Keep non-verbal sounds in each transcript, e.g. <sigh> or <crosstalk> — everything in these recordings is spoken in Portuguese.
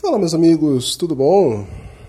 Fala, meus amigos, tudo bom?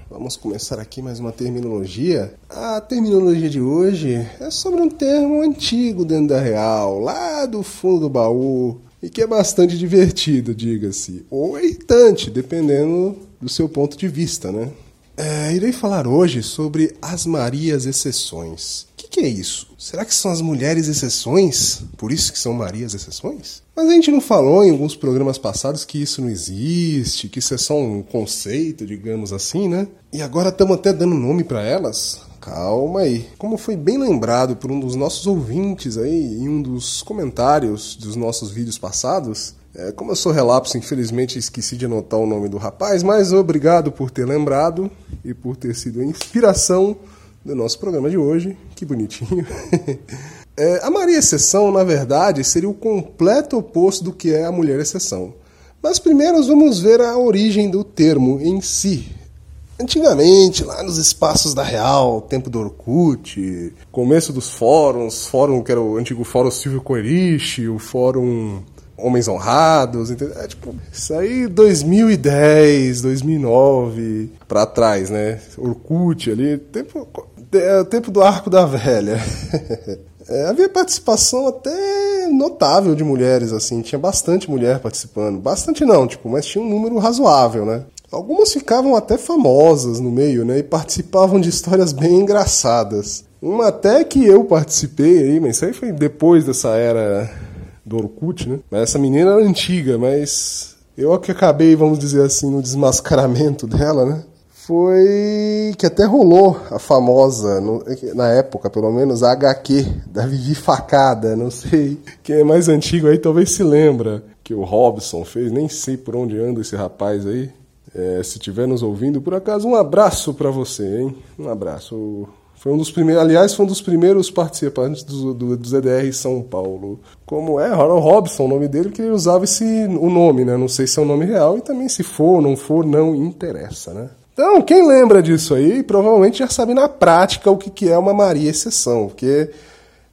Vamos começar aqui mais uma terminologia. A terminologia de hoje é sobre um termo antigo dentro da Real, lá do fundo do baú, e que é bastante divertido, diga-se, ou irritante, dependendo do seu ponto de vista, né? É, irei falar hoje sobre as Marias Exceções. Que, é isso? Será que são as mulheres exceções? Por isso que são Marias Exceções? Mas a gente não falou em alguns programas passados que isso não existe, que isso é só um conceito, digamos assim, né? E agora estamos até dando nome para elas? Calma aí. Como foi bem lembrado por um dos nossos ouvintes aí em um dos comentários dos nossos vídeos passados, é, como eu sou relapso, infelizmente esqueci de anotar o nome do rapaz, mas obrigado por ter lembrado e por ter sido a inspiração do nosso programa de hoje. Que bonitinho. <laughs> é, a Maria Exceção, na verdade, seria o completo oposto do que é a mulher exceção. Mas primeiro vamos ver a origem do termo em si. Antigamente, lá nos espaços da Real, tempo do Orkut, começo dos fóruns, fórum que era o antigo Fórum Silvio Coerich, o Fórum Homens Honrados, entendeu? É, tipo, isso aí 2010, 2009 para trás, né? Orkut ali, tempo, é, tempo do Arco da Velha. <laughs> É, havia participação até notável de mulheres, assim, tinha bastante mulher participando. Bastante não, tipo, mas tinha um número razoável, né? Algumas ficavam até famosas no meio, né? E participavam de histórias bem engraçadas. Uma até que eu participei aí, mas isso aí foi depois dessa era do Orkut, né? Mas essa menina era antiga, mas eu que acabei, vamos dizer assim, no desmascaramento <laughs> dela, né? Foi que até rolou a famosa, no, na época pelo menos, a HQ da Vivi Facada, não sei. Quem é mais antigo aí talvez se lembra que o Robson fez, nem sei por onde anda esse rapaz aí. É, se estiver nos ouvindo, por acaso, um abraço para você, hein? Um abraço. Foi um dos primeiros, aliás, foi um dos primeiros participantes do, do, do ZDR São Paulo. Como é, Ronald Robson, o nome dele, que ele usava esse, o nome, né? Não sei se é o nome real, e também se for ou não for, não interessa, né? Então, quem lembra disso aí, provavelmente já sabe na prática o que, é uma Maria Exceção, porque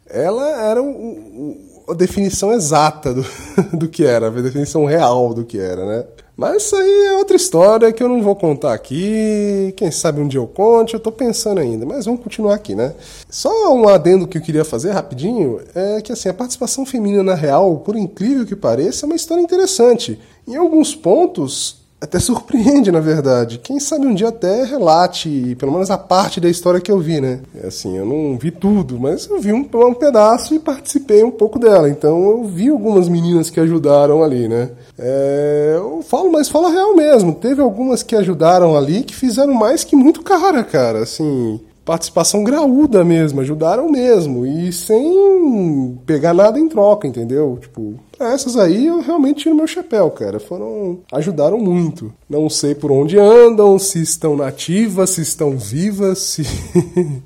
ela era o, o, a definição exata do, <laughs> do que era, a definição real do que era, né? Mas isso aí é outra história que eu não vou contar aqui. Quem sabe um dia eu conte, eu tô pensando ainda. Mas vamos continuar aqui, né? Só um adendo que eu queria fazer rapidinho é que assim, a participação feminina na real, por incrível que pareça, é uma história interessante. Em alguns pontos, até surpreende, na verdade. Quem sabe um dia até relate, pelo menos a parte da história que eu vi, né? É assim, eu não vi tudo, mas eu vi um, um pedaço e participei um pouco dela. Então eu vi algumas meninas que ajudaram ali, né? É, eu falo, mas fala real mesmo. Teve algumas que ajudaram ali que fizeram mais que muito cara, cara. Assim, participação graúda mesmo, ajudaram mesmo, e sem pegar nada em troca, entendeu? Tipo, essas aí eu realmente tiro meu chapéu, cara. Foram. ajudaram muito. Não sei por onde andam, se estão nativas, se estão vivas, se. <laughs>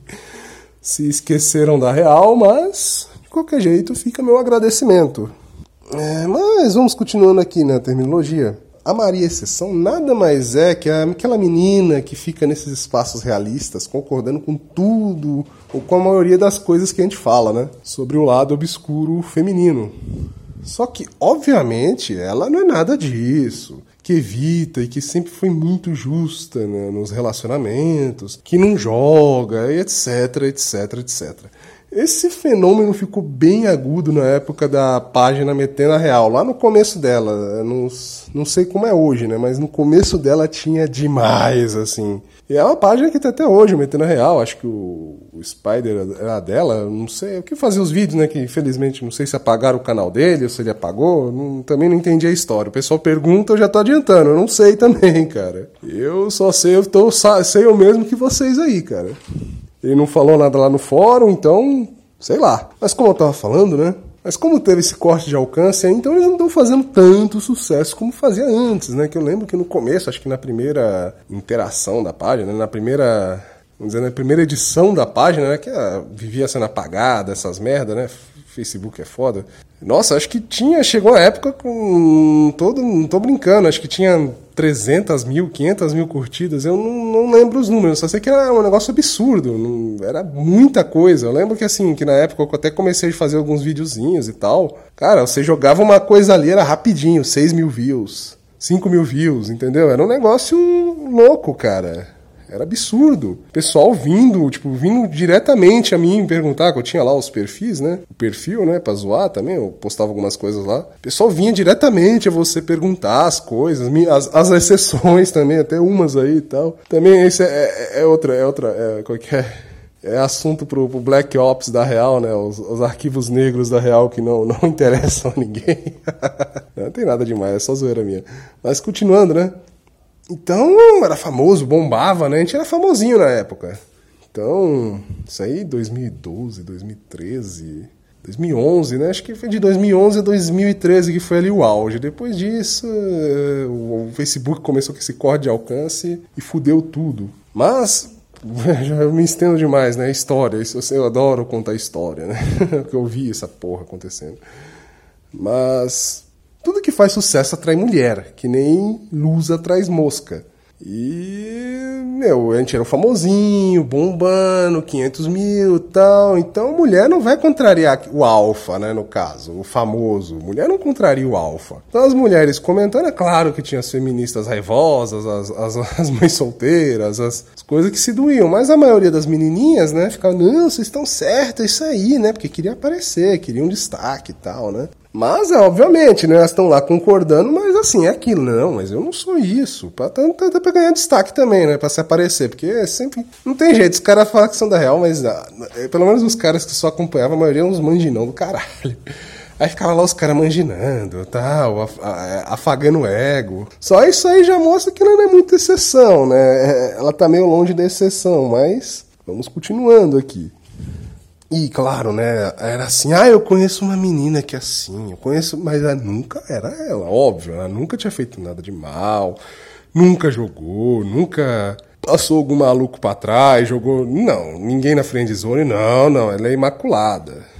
se esqueceram da real, mas de qualquer jeito fica meu agradecimento. É, mas vamos continuando aqui na terminologia a Maria Exceção nada mais é que aquela menina que fica nesses espaços realistas concordando com tudo ou com a maioria das coisas que a gente fala, né? Sobre o lado obscuro feminino. Só que, obviamente, ela não é nada disso. Que evita e que sempre foi muito justa né, nos relacionamentos, que não joga, etc, etc, etc. Esse fenômeno ficou bem agudo na época da página Metendo a Real, lá no começo dela. Não, não sei como é hoje, né? Mas no começo dela tinha demais, assim. E é uma página que tem até hoje, Metendo a Real. Acho que o, o Spider era dela, não sei. O que fazia os vídeos, né? Que infelizmente não sei se apagaram o canal dele ou se ele apagou. Não, também não entendi a história. O pessoal pergunta, eu já tô adiantando. Eu não sei <laughs> também, cara. Eu só sei, eu tô, sei eu mesmo que vocês aí, cara. Ele não falou nada lá no fórum, então, sei lá. Mas como eu tava falando, né? Mas como teve esse corte de alcance, então eles não estão fazendo tanto sucesso como fazia antes, né? Que eu lembro que no começo, acho que na primeira interação da página, né? na primeira, vamos dizer, na primeira edição da página, né? Que vivia sendo apagada, essas merda, né? Facebook é foda. Nossa, acho que tinha, chegou a época com todo, não tô brincando, acho que tinha 300 mil, 500 mil curtidas, eu não, não lembro os números, só sei que era um negócio absurdo, não, era muita coisa. Eu lembro que assim, que na época eu até comecei a fazer alguns videozinhos e tal, cara, você jogava uma coisa ali, era rapidinho, 6 mil views, 5 mil views, entendeu? Era um negócio louco, cara. Era absurdo. Pessoal vindo, tipo, vindo diretamente a mim perguntar, que eu tinha lá os perfis, né? O perfil, né? Pra zoar também, eu postava algumas coisas lá. Pessoal vinha diretamente a você perguntar as coisas, as, as exceções também, até umas aí e tal. Também esse é, é, é outra, é outra, é, qual que é? é assunto pro, pro, Black Ops da Real, né? Os, os, arquivos negros da Real que não, <laughs> não interessam a ninguém. <laughs> não tem nada demais, é só zoeira minha. Mas continuando, né? Então, era famoso, bombava, né? A gente era famosinho na época. Então, isso aí 2012, 2013, 2011, né? Acho que foi de 2011 a 2013 que foi ali o auge. Depois disso, eh, o Facebook começou com esse corte de alcance e fudeu tudo. Mas, <laughs> já me estendo demais, né? História, isso eu adoro contar história, né? <laughs> Porque eu vi essa porra acontecendo. Mas que faz sucesso atrai mulher, que nem luz atrai mosca. E, meu, a gente era famosinho, bombando, 500 mil tal. Então, mulher não vai contrariar o alfa, né, no caso, o famoso. Mulher não contraria o alfa. Então, as mulheres comentando, é claro que tinha as feministas raivosas, as, as, <laughs> as mães solteiras, as, as, coisas que se doíam. Mas a maioria das menininhas, né, ficava, não, vocês estão certas, isso aí, né, porque queria aparecer, queria um destaque e tal, né. Mas, é, obviamente, né, elas estão lá concordando, mas assim, é aquilo. Não, mas eu não sou isso. Pra, tá, tá, tá pra ganhar destaque também, né? Pra se aparecer. Porque é sempre. Não tem jeito. Os caras falam que são da real, mas ah, é, pelo menos os caras que só acompanhavam, a maioria eram uns manginão do caralho. <laughs> Aí ficava lá os caras manginando, tal, afagando o ego. Só isso aí já mostra que ela não é muita exceção, né? É, ela tá meio longe da exceção, mas vamos continuando aqui. E claro, né? Era assim, ah, eu conheço uma menina que é assim, eu conheço, mas ela nunca era ela, óbvio, ela nunca tinha feito nada de mal, nunca jogou, nunca passou algum maluco para trás, jogou. Não, ninguém na frente zone, não, não, ela é imaculada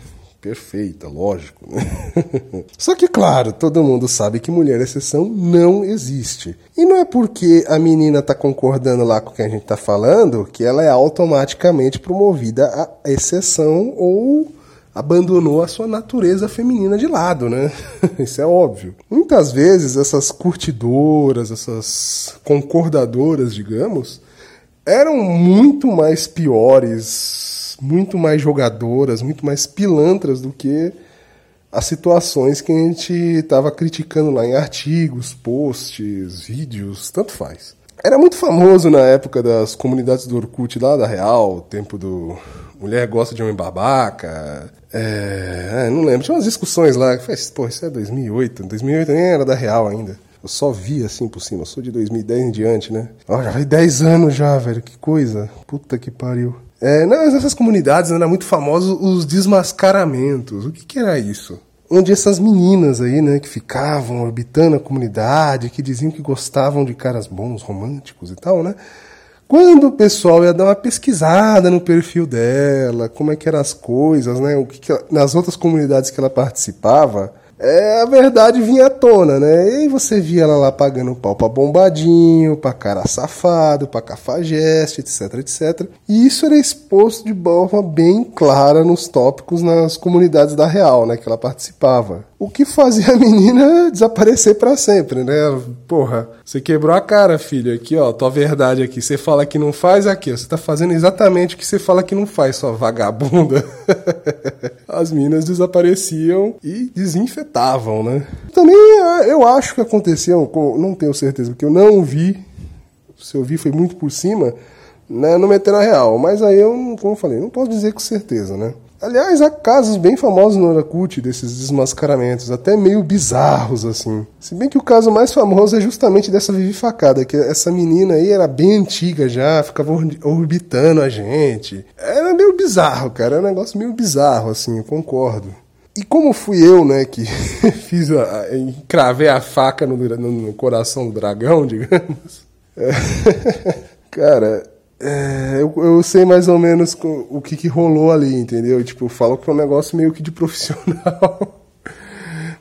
perfeita, lógico. Né? <laughs> Só que, claro, todo mundo sabe que mulher exceção não existe. E não é porque a menina tá concordando lá com o que a gente tá falando que ela é automaticamente promovida a exceção ou abandonou a sua natureza feminina de lado, né? <laughs> Isso é óbvio. Muitas vezes essas curtidoras, essas concordadoras, digamos, eram muito mais piores muito mais jogadoras, muito mais pilantras do que as situações que a gente estava criticando lá em artigos, posts, vídeos, tanto faz. Era muito famoso na época das comunidades do Orkut lá da Real, tempo do mulher gosta de homem babaca. É, é não lembro, tinha umas discussões lá, faz, pô, isso é 2008, 2008 nem era da Real ainda. Eu só vi assim por cima, eu sou de 2010 em diante, né? Já vai 10 anos já, velho, que coisa. Puta que pariu. É, nessas comunidades era muito famoso os desmascaramentos. O que, que era isso? Onde essas meninas aí, né, que ficavam orbitando a comunidade, que diziam que gostavam de caras bons, românticos e tal, né? Quando o pessoal ia dar uma pesquisada no perfil dela, como é que eram as coisas, né? O que, que ela, nas outras comunidades que ela participava, é, a verdade vinha à tona, né? E você via ela lá pagando pau pra bombadinho, pra cara safado, pra cafajeste, etc, etc. E isso era exposto de forma bem clara nos tópicos nas comunidades da Real, né? Que ela participava. O que fazia a menina desaparecer para sempre, né? Porra, você quebrou a cara, filho. Aqui, ó, tua verdade aqui. Você fala que não faz, aqui, ó. Você tá fazendo exatamente o que você fala que não faz, sua vagabunda. <laughs> As minas desapareciam e desinfetavam, né? Também ah, eu acho que aconteceu, não tenho certeza, porque eu não vi. Se eu vi foi muito por cima, né? No meter na real. Mas aí eu, como eu falei, não posso dizer com certeza, né? Aliás, há casos bem famosos no Orkut desses desmascaramentos, até meio bizarros assim. Se bem que o caso mais famoso é justamente dessa Vivi Facada, que essa menina aí era bem antiga já, ficava orbitando a gente. Era meio bizarro, cara, era um negócio meio bizarro assim, eu concordo. E como fui eu, né, que <laughs> fiz a, encravei a faca no, no, no coração do dragão, <laughs> digamos. É, <laughs> cara, é, eu, eu, sei mais ou menos o que, que rolou ali, entendeu? Tipo, falo que é um negócio meio que de <laughs> profissional.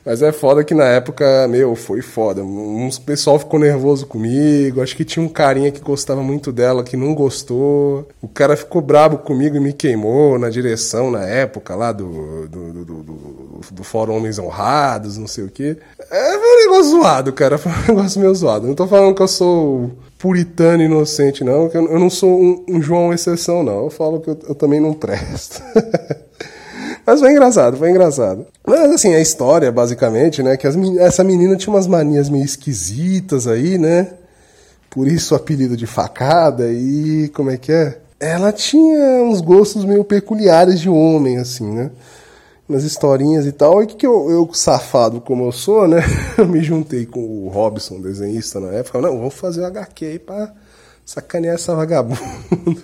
Mas é foda que na época, meu, foi foda. Um pessoal ficou nervoso comigo. Acho que tinha um carinha que gostava muito dela que não gostou. O cara ficou brabo comigo e me queimou na direção na época lá do, do, do, do, do Fórum Homens Honrados, não sei o quê. É foi um negócio zoado, cara. <laughs> Foi um negócio meio zoado. Não tô falando que eu sou puritano inocente, não. Eu não sou um, um João exceção, não. Eu falo que eu, eu também não presto. <laughs> Mas foi engraçado, foi engraçado. Mas assim, a história, basicamente, né? Que as, essa menina tinha umas manias meio esquisitas aí, né? Por isso o apelido de facada e como é que é? Ela tinha uns gostos meio peculiares de homem, assim, né? Nas historinhas e tal. E que, que eu, eu, safado como eu sou, né? <laughs> Eu me juntei com o Robson, desenhista na época. Não, vamos fazer o HQ aí pra sacanear essa vagabunda. <laughs>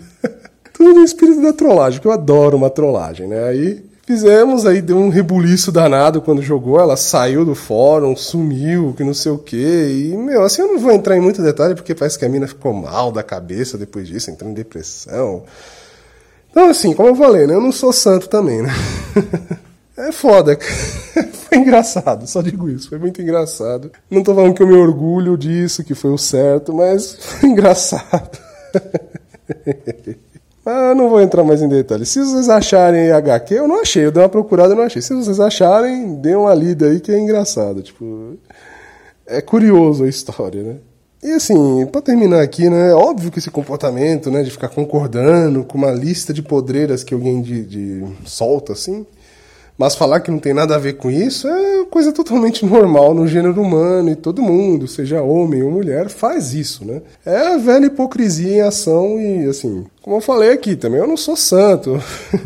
Tudo no espírito da trollagem, que eu adoro uma trollagem, né? Aí Fizemos, aí deu um rebuliço danado quando jogou, ela saiu do fórum, sumiu, que não sei o quê. E, meu, assim, eu não vou entrar em muito detalhe, porque parece que a mina ficou mal da cabeça depois disso, entrou em depressão. Então, assim, como eu falei, né, eu não sou santo também, né? <laughs> É foda. <laughs> foi engraçado, só digo isso. Foi muito engraçado. Não tô falando que eu me orgulho disso, que foi o certo, mas <laughs> foi engraçado. <laughs> Ah, não vou entrar mais em detalhes. Se vocês acharem HQ, eu não achei, eu dei uma procurada e não achei. Se vocês acharem, dê uma lida aí que é engraçado. Tipo, é curioso a história, né? E assim, para terminar aqui, né? É óbvio que esse comportamento, né, de ficar concordando com uma lista de podreiras que alguém de, de solta, assim, mas falar que não tem nada a ver com isso é coisa totalmente normal no gênero humano e todo mundo, seja homem ou mulher, faz isso, né? É a velha hipocrisia em ação e, assim, como eu falei aqui também, eu não sou santo.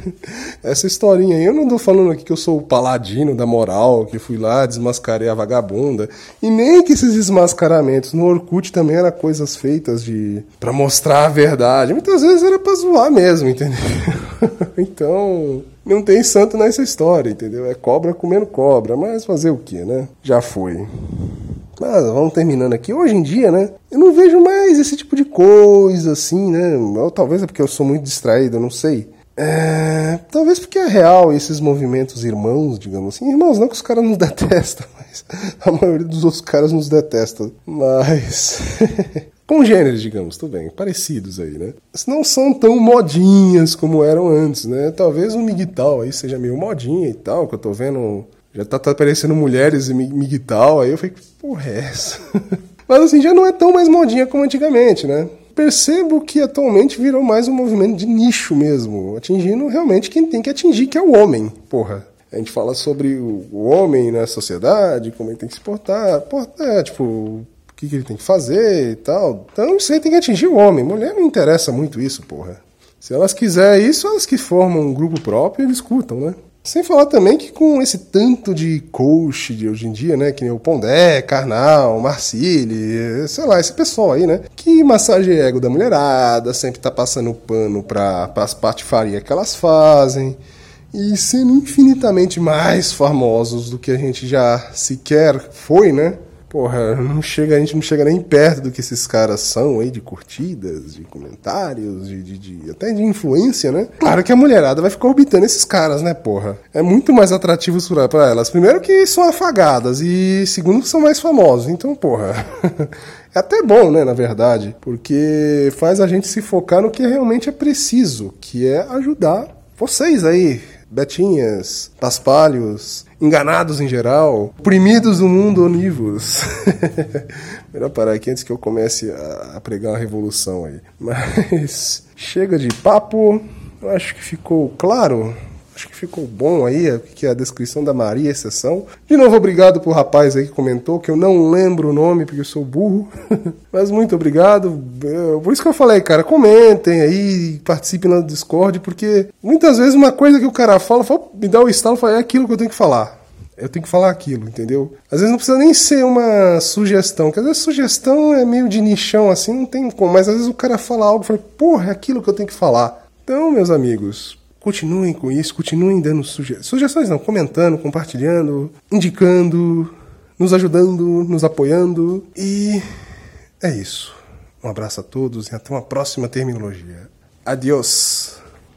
<laughs> Essa historinha aí, eu não tô falando aqui que eu sou o paladino da moral, que fui lá, desmascarei a vagabunda. E nem que esses desmascaramentos no Orkut também eram coisas feitas de. para mostrar a verdade. Muitas vezes era pra zoar mesmo, entendeu? <laughs> então não tem santo nessa história, entendeu? É cobra comendo cobra, mas fazer o que, né? Já foi. Mas vamos terminando aqui. Hoje em dia, né? Eu não vejo mais esse tipo de coisa assim, né? Ou talvez é porque eu sou muito distraído, eu não sei. É, talvez porque é real esses movimentos irmãos, digamos assim. Irmãos, não que os caras nos <laughs> detestam, mas a maioria dos outros caras nos detesta. Mas. <laughs> congêneres, digamos, tudo bem, parecidos aí, né? Não são tão modinhas como eram antes, né? Talvez o Miguel aí seja meio modinha e tal, que eu tô vendo. Já tá, tá aparecendo mulheres e Miguel, aí eu falei, que porra é essa? <laughs> Mas assim, já não é tão mais modinha como antigamente, né? Percebo que atualmente virou mais um movimento de nicho mesmo, atingindo realmente quem tem que atingir, que é o homem, porra. A gente fala sobre o homem na sociedade, como ele tem que se portar. Porra, é, tipo, que, que ele tem que fazer e tal. Então isso aí tem que atingir o homem. Mulher não interessa muito isso, porra. Se elas quiserem isso, elas que formam um grupo próprio, eles escutam, né? Sem falar também que com esse tanto de coach de hoje em dia, né? Que nem o Pondé, Karnal, Marcili, sei lá, esse pessoal aí, né? Que massageia ego da mulherada, sempre tá passando pano pra, pras patifarias que elas fazem. E sendo infinitamente mais famosos do que a gente já sequer foi, né? Porra, não chega, a gente não chega nem perto do que esses caras são aí, de curtidas, de comentários, de, de, de, até de influência, né? Claro que a mulherada vai ficar orbitando esses caras, né, porra? É muito mais atrativo para elas. Primeiro que são afagadas e segundo que são mais famosos. Então, porra. <laughs> É até bom, né, na verdade, porque faz a gente se focar no que realmente é preciso, que é ajudar vocês aí, betinhas, paspalhos, enganados em geral, oprimidos do mundo onivos. <laughs> Melhor parar aqui antes que eu comece a pregar uma revolução aí. Mas <laughs> chega de papo, eu acho que ficou claro Acho que ficou bom aí, que é a descrição da Maria exceção. De novo, obrigado pro rapaz aí que comentou, que eu não lembro o nome porque eu sou burro. <laughs> Mas muito obrigado. Por isso que eu falei, cara, comentem aí, participem no Discord, porque muitas vezes uma coisa que o cara fala, fala me dá o estalo, fala, é aquilo que eu tenho que falar. Eu tenho que falar aquilo, entendeu? Às vezes não precisa nem ser uma sugestão, porque às vezes sugestão é meio de nichão assim, não tem como, mas às vezes o cara fala algo e fala, porra, é aquilo que eu tenho que falar. Então, meus amigos, Continuem com isso, continuem dando suge sugestões, não, comentando, compartilhando, indicando, nos ajudando, nos apoiando. E é isso. Um abraço a todos e até uma próxima terminologia. Adiós!